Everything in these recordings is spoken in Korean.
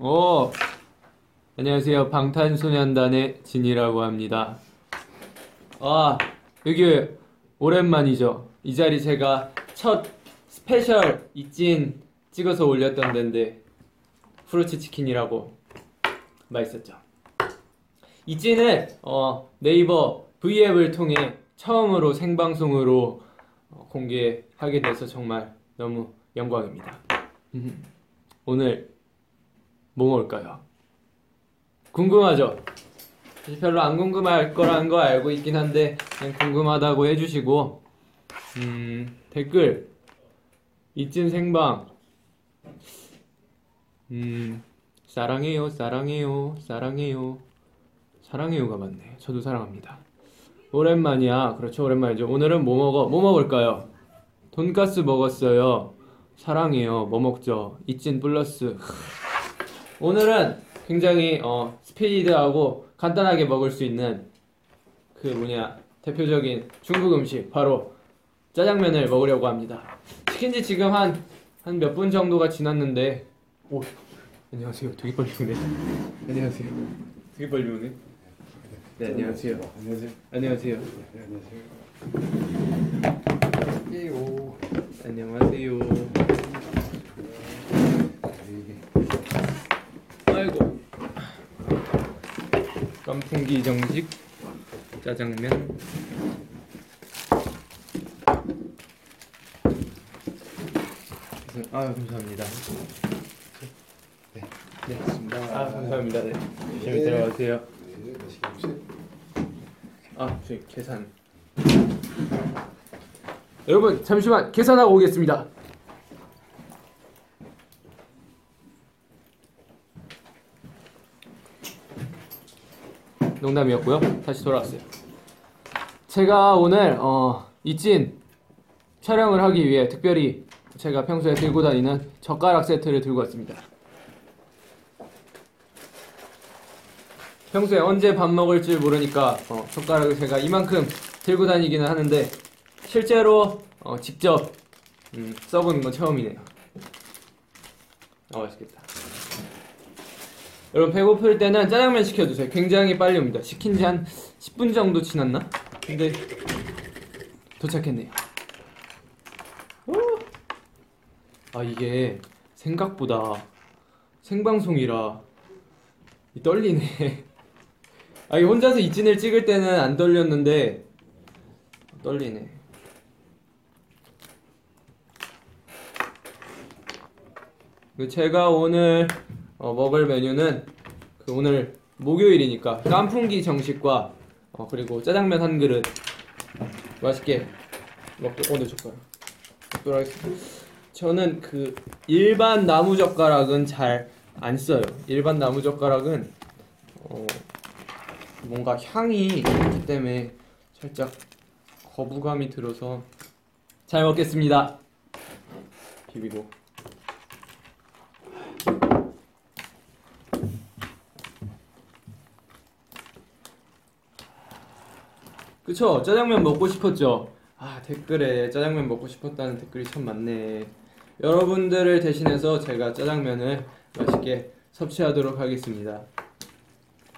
오, 안녕하세요. 방탄소년단의 진이라고 합니다. 아, 여기 오랜만이죠. 이 자리 제가 첫 스페셜 Eat Jin 찍어서 올렸던 데인데 후르츠 치킨이라고 맛있었죠. Eat Jin을 어, 네이버 V앱을 통해 처음으로 생방송으로 어, 공개하게 돼서 정말 너무 영광입니다. 음, 오늘 뭐 먹을까요? 궁금하죠? 별로 안 궁금할 거라는 거 알고 있긴 한데 그냥 궁금하다고 해주시고 음, 댓글 이찐 생방. 음, 사랑해요 사랑해요 사랑해요. 사랑해요가 맞네. 저도 사랑합니다. 오랜만이야. 그렇죠 오랜만이죠. 오늘은 뭐 먹어 뭐 먹을까요? 돈가스 먹었어요. 사랑해요. 뭐 먹죠? 이찐 플러스 오늘은 굉장히 어, 스피디하고 간단하게 먹을 수 있는 그 뭐냐 대표적인 중국 음식 바로 짜장면을 먹으려고 합니다. 시킨 지 지금 한 한 몇 분 정도가 지났는데 오 안녕하세요. 되게 빨리 오네. 안녕하세요. 되게 빨리 오네. 네 안녕하세요. 안녕하세요. 안녕하세요. 네, 안녕하세요. 안녕하세요. 이게 아이고 깐풍기 정식 짜장면. 아 감사합니다. 네. 네아 감사합니다. 네. 조심히 들어가세요. 네, 맛있게 드세요. 아 저희 계산. 여러분 잠시만 계산하고 오겠습니다 농담이었고요 다시 돌아왔어요 제가 오늘 어, 이찐 촬영을 하기 위해 특별히 제가 평소에 들고 다니는 젓가락 세트를 들고 왔습니다 평소에 언제 밥 먹을 줄 모르니까 어, 젓가락을 제가 이만큼 들고 다니기는 하는데 실제로 어, 직접 음, 써보는 건 처음이네요. 아 맛있겠다. 여러분 배고플 때는 짜장면 시켜주세요. 굉장히 빨리 옵니다. 시킨 지 한 10분 정도 지났나? 근데 도착했네요. 오! 아 이게 생각보다 생방송이라 이 떨리네. 아, 이 혼자서 이진을 찍을 때는 안 떨렸는데 떨리네. 그 제가 오늘 어, 먹을 메뉴는 그 오늘 목요일이니까 깐풍기 정식과 어, 그리고 짜장면 한 그릇 맛있게 먹도 오늘 젓가락 먹도록 하겠습니다. 저는 그 일반 나무 젓가락은 잘 안 써요. 일반 나무 젓가락은 어, 뭔가 향이 있기 때문에 살짝 거부감이 들어서 잘 먹겠습니다. 비비고. 그쵸? 짜장면 먹고 싶었죠? 아, 댓글에 짜장면 먹고 싶었다는 댓글이 참 많네. 여러분들을 대신해서 제가 짜장면을 맛있게 섭취하도록 하겠습니다.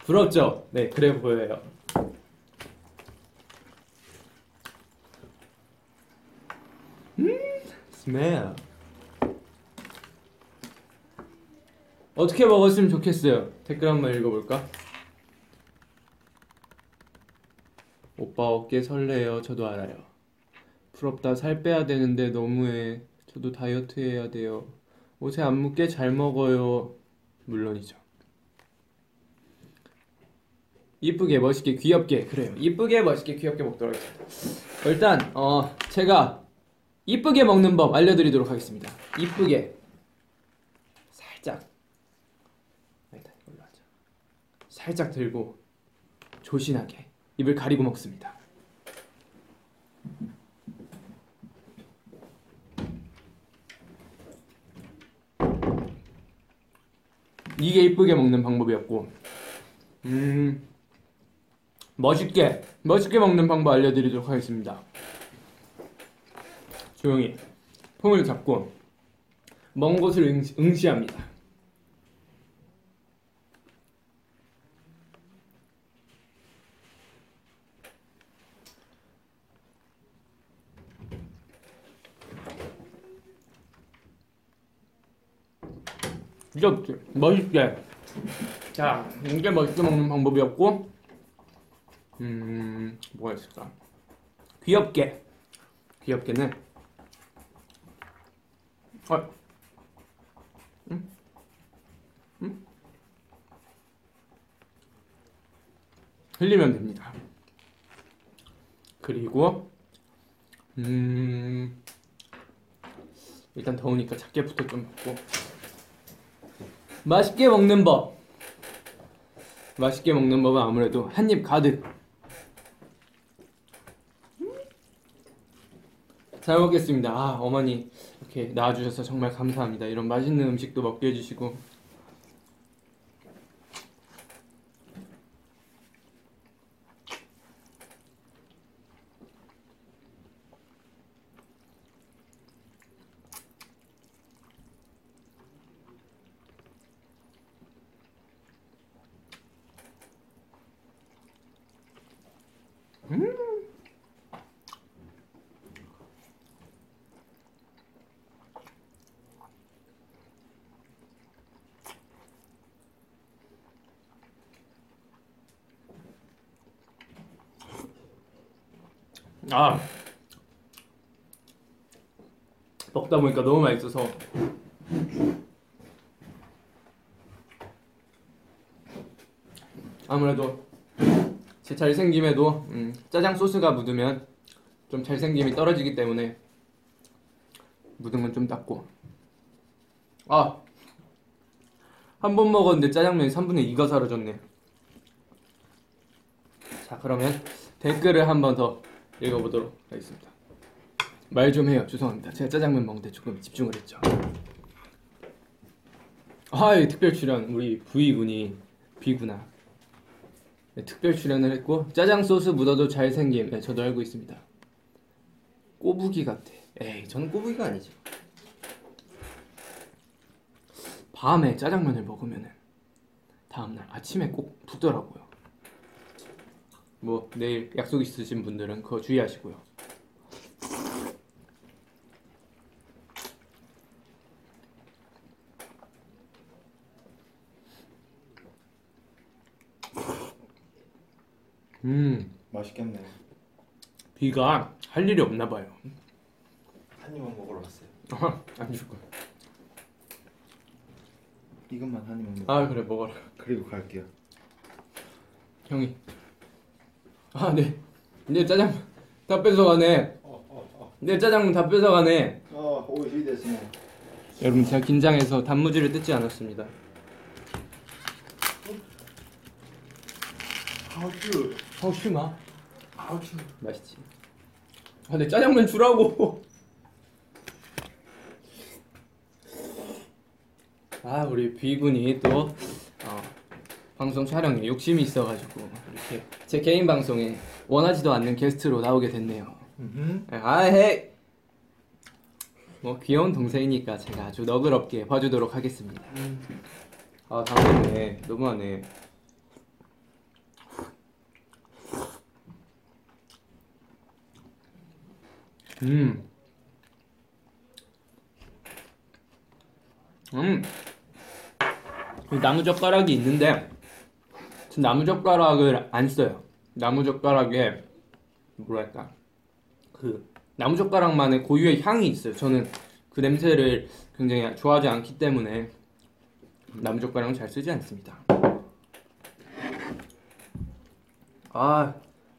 부럽죠? 네, 그래 보여요. 음, 스멜. 어떻게 먹었으면 좋겠어요? 댓글 한번 읽어볼까? 오빠 어깨 설레요. 저도 알아요. 부럽다. 살 빼야 되는데 너무해. 저도 다이어트 해야 돼요. 옷에 안 묻게 잘 먹어요. 물론이죠. 이쁘게 멋있게 귀엽게 그래요. 이쁘게 멋있게 귀엽게 먹도록 하겠습니다. 일단 어 제가 이쁘게 먹는 법 알려드리도록 하겠습니다. 이쁘게 살짝. 살짝 들고 조신하게 입을 가리고 먹습니다. 이게 이쁘게 먹는 방법이었고, 음, 멋있게, 멋있게 먹는 방법 알려드리도록 하겠습니다. 조용히 폼을 잡고, 먼 곳을 응시, 응시합니다. 귀엽게 멋있게. 자 이게 멋있게 먹는 방법이었고 음 뭐가 있을까? 귀엽게. 귀엽게는 어. 음? 음? 흘리면 됩니다. 그리고 음 일단 더우니까 작게부터 좀 먹고 맛있게 먹는 법. 맛있게 먹는 법은 아무래도 한 입 가득. 잘 먹겠습니다. 아 어머니 이렇게 낳아주셔서 정말 감사합니다. 이런 맛있는 음식도 먹게 해주시고 아. 먹다 보니까 너무 맛있어서. 아무래도 제 잘생김에도 음, 짜장 소스가 묻으면 좀 잘생김이 떨어지기 때문에 묻은 건 좀 닦고. 아! 한 번 먹었는데 짜장면이 3분의 2가 사라졌네. 자 그러면 댓글을 한 번 더 읽어보도록 하겠습니다. 말 좀 해요. 죄송합니다. 제가 짜장면 먹는데 조금 집중을 했죠. 아이 특별 출연. 우리 V군이 B구나. 네, 특별 출연을 했고 짜장 소스 묻어도 잘 생김. 네, 저도 알고 있습니다. 꼬부기 같아. 에이 저는 꼬부기가 아니죠 밤에 짜장면을 먹으면은 다음날 아침에 꼭 붓더라고요 뭐 내일 약속 있으신 분들은 그거 주의하시고요 음 맛있겠네. 비가 할 일이 없나 봐요 한 입만 먹으러 왔어요. 안 줄 거야 이것만 한 입만 먹. 아 그래 먹어라 그리고 갈게요. 형이 아 네 내 짜장 다 뺏어가네 내 짜장면 다 뺏어가네 어, 오이시 됐네. 여러분 제가 긴장해서 단무지를 뜯지 않았습니다 하우츠. 허슈마 하우츠. 맛있지 아 내 짜장면 주라고 아 우리 비군이 또 어, 방송 촬영에 욕심이 있어가지고 이렇게 제 개인 방송에 원하지도 않는 게스트로 나오게 됐네요 음. 아헤 뭐 귀여운 동생이니까 제가 아주 너그럽게 봐주도록 하겠습니다 아 당황네 너무하네 음. 음. 이 나무 젓가락이 있는데 전 나무젓가락을 안 써요. 나무젓가락에 뭐랄까 그 나무젓가락만의 고유의 향이 있어요. 저는 그 냄새를 굉장히 좋아하지 않기 때문에 나무젓가락은 잘 쓰지 않습니다. 아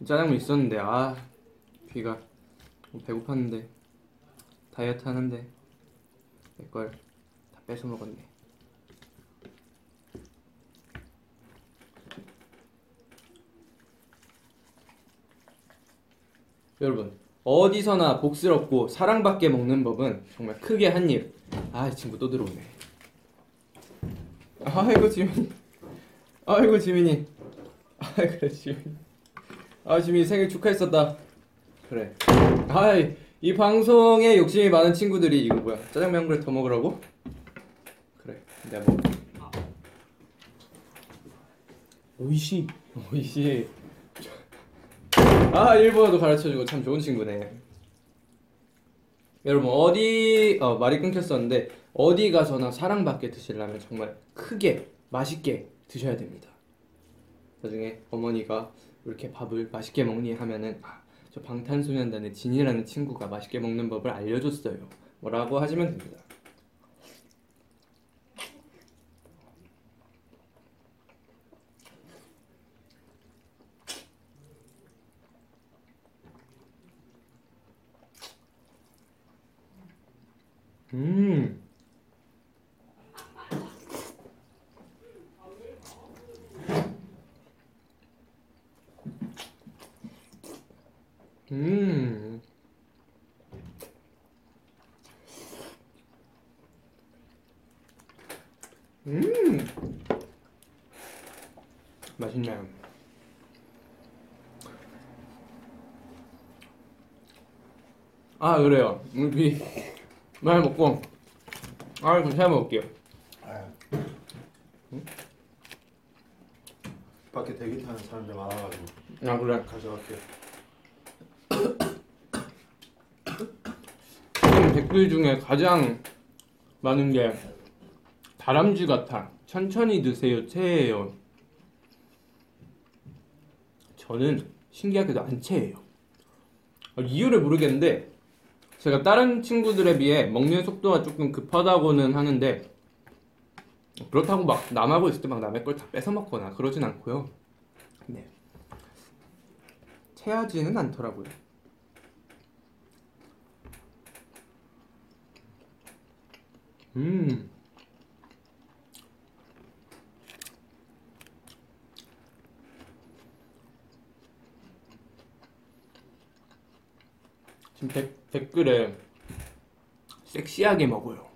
짜장면 있었는데 아 귀가 배고팠는데 다이어트 하는데 내 걸 다 뺏어 먹었네. 여러분 어디서나 복스럽고 사랑받게 먹는 법은 정말 크게 한 입. 아, 이 친구 또 들어오네. 아이고 지민이. 아이고 지민이. 아 그래 지민이. 아 지민이 생일 축하했었다. 그래. 아이 이 방송에 욕심이 많은 친구들이 이거 뭐야? 짜장면 한 그릇 더 먹으라고? 그래. 내가 먹. 오이시. 오이시. 아 일본어도 가르쳐주고 참 좋은 친구네. 여러분 어디 어, 말이 끊겼었는데 어디 가서나 사랑받게 드시려면 정말 크게 맛있게 드셔야 됩니다. 나중에 어머니가 이렇게 밥을 맛있게 먹니 하면은 아, 저 방탄소년단의 진이라는 친구가 맛있게 먹는 법을 알려줬어요. 뭐라고 하시면 됩니다. 음. 음. 음. 맛있네요. 아 그래요. 우리 말 먹고 아 그럼 잘 먹을게요. 아유. 밖에 대기 타는 사람들 많아가지고 아 그래. 가져갈게요. 지금 댓글 중에 가장 많은 게 다람쥐 같아. 천천히 드세요. 체예요. 저는 신기하게도 안 체해요. 아, 이유를 모르겠는데 제가 다른 친구들에 비해 먹는 속도가 조금 급하다고는 하는데 그렇다고 막 남하고 있을 때 막 남의 걸 다 뺏어 먹거나 그러진 않고요. 네. 체하지는 않더라고요. 음. 지금 댓, 댓글에 섹시하게 먹어요.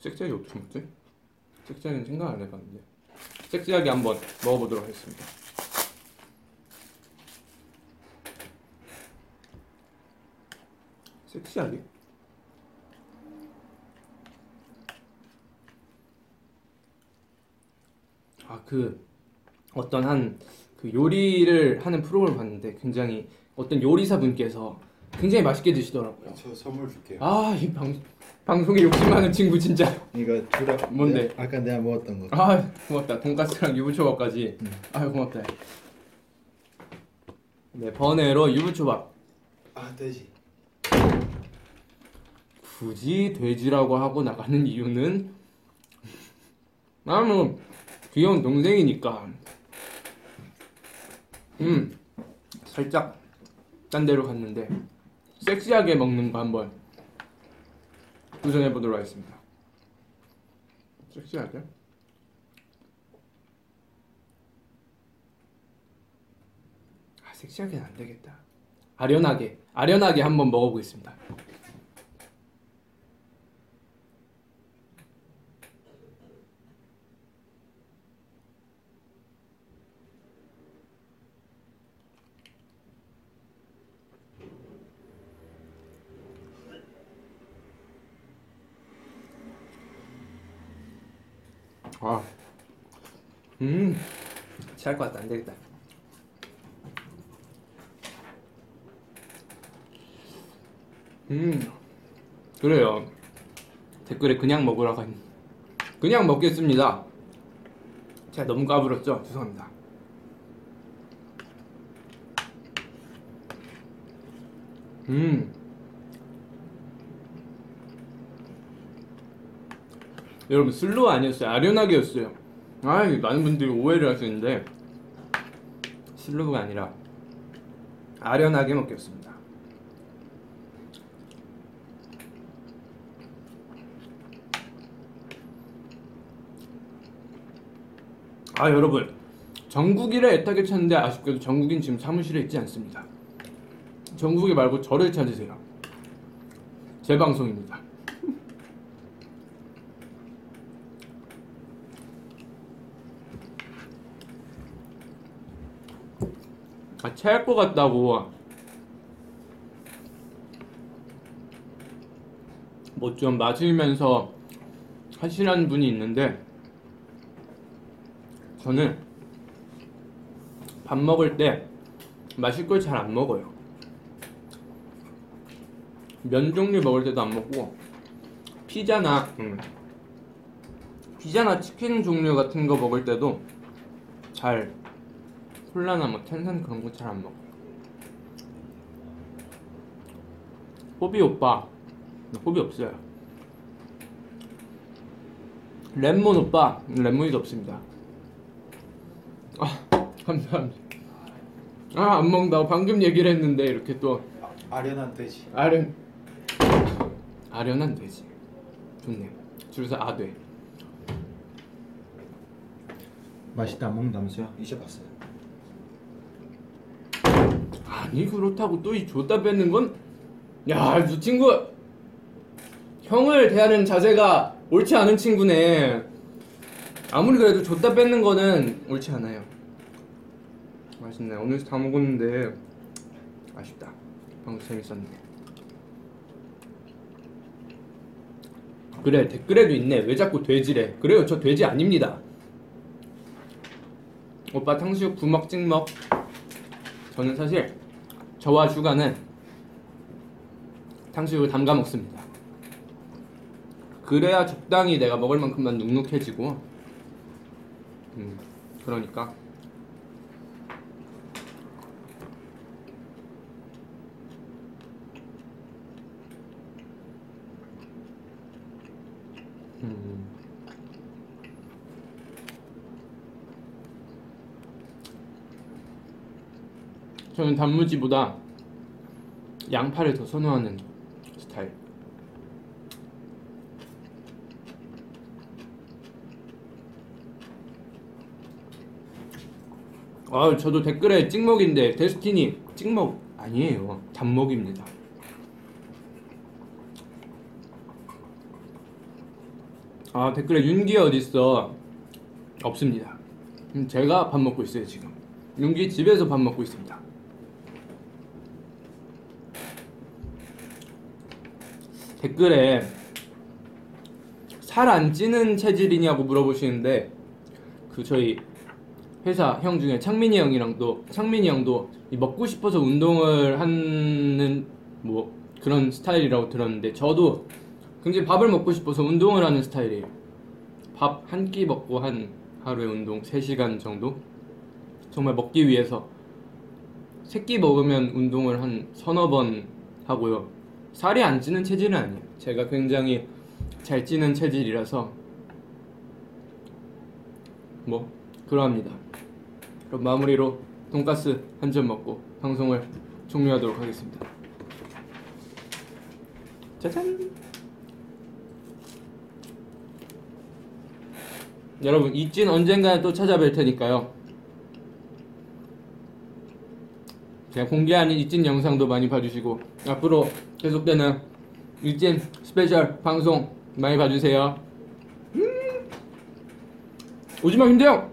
섹시하게 어떻게 먹지? 섹시하게는 생각 안 해봤는데. 섹시하게 한번 먹어보도록 하겠습니다. 섹시하게? 아, 그 어떤 한 그 요리를 하는 프로그램을 봤는데 굉장히 어떤 요리사 분께서 굉장히 맛있게 드시더라고요. 저 선물 줄게요. 아, 이 방, 방송에 욕심 많은 친구 진짜. 이거 둘다 뭔데? 아까 내가 먹었던 거. 아, 고맙다. 돈까스랑 유부초밥까지. 음. 아, 고맙다. 네, 번외로 유부초밥. 아 돼지. 굳이 돼지라고 하고 나가는 이유는 나는 뭐 귀여운 동생이니까 음 살짝 딴 데로 갔는데 섹시하게 먹는 거 한번 도전해 보도록 하겠습니다. 섹시하게? 아 섹시하게는 안 되겠다. 아련하게 아련하게 한번 먹어보겠습니다 아, 음, 취할 것 같다. 안 되겠다. 음, 그래요. 댓글에 그냥 먹으라고 하니. 그냥 먹겠습니다. 제가 너무 까불었죠? 죄송합니다. 음. 여러분 slow 아니었어요 아련하게였어요 아 많은 분들이 오해를 하시는데 slow가 아니라 아련하게 먹겠습니다. 아 여러분. 정국이를 애타게 찾는데 아쉽게도 정국인 지금 사무실에 있지 않습니다. 정국이 말고 저를 찾으세요. 제 방송입니다 아, 체할 것 같다고. 뭐 좀 마시면서 하시라는 분이 있는데, 저는 밥 먹을 때 마실 걸 잘 안 먹어요. 면 종류 먹을 때도 안 먹고 피자나 음, 피자나 치킨 종류 같은 거 먹을 때도 잘 콜라나 뭐 탄산 그런 거 잘 안 먹어. 호비 오빠 호비 없어요. lem몬 오빠 lem몬이도 없습니다. 아 감사합니다. 아 안 먹는다고 방금 얘기를 했는데 이렇게 또 아, 아련한 돼지. 아련 아련한 돼지 좋네 줄서 아돼 맛있다 안 먹는다면서요? 이제 봤어요. 아니 그렇다고 또 이 줬다 뺏는 건? 야 이 친구. 형을 대하는 자세가 옳지 않은 친구네. 아무리 그래도 줬다 뺏는 거는 옳지 않아요. 맛있네. 오늘 다 먹었는데 아쉽다. 방금 재밌었는데. 그래 댓글에도 있네. 왜 자꾸 돼지래? 그래요. 저 돼지 아닙니다. 오빠 탕수육 부먹 찍먹. 저는 사실 저와 슈가는 탕수육을 담가 먹습니다. 그래야 적당히 내가 먹을 만큼만 눅눅해지고, 음, 그러니까 음. 저는 단무지보다 양파를 더 선호하는 스타일. 아, 저도 댓글에 찍먹인데 데스티니 찍먹 아니에요. 잡먹입니다. 아, 댓글에 윤기 어딨어? 없습니다. 음, 제가 밥 먹고 있어요, 지금. 윤기 집에서 밥 먹고 있습니다. 댓글에 살 안 찌는 체질이냐고 물어보시는데 그 저희 회사 형 중에 창민이 형이랑도 창민이 형도 이 먹고 싶어서 운동을 하는 뭐 그런 스타일이라고 들었는데 저도 굉장히 밥을 먹고 싶어서 운동을 하는 스타일이에요. 밥 한 끼 먹고 한 하루에 운동 3시간 정도 정말 먹기 위해서 세 끼 먹으면 운동을 한 서너 번 하고요. 살이 안 찌는 체질은 아니에요. 제가 굉장히 잘 찌는 체질이라서 뭐 그러합니다. 그럼 마무리로 돈가스 한 점 먹고 방송을 종료하도록 하겠습니다. 짜잔. 여러분 Eat Jin 언젠가는 또 찾아뵐 테니까요. 제가 공개하는 Eat Jin 영상도 많이 봐주시고 앞으로 계속되는 Eat Jin 스페셜 방송 많이 봐주세요. 음~ 오지마 김대영.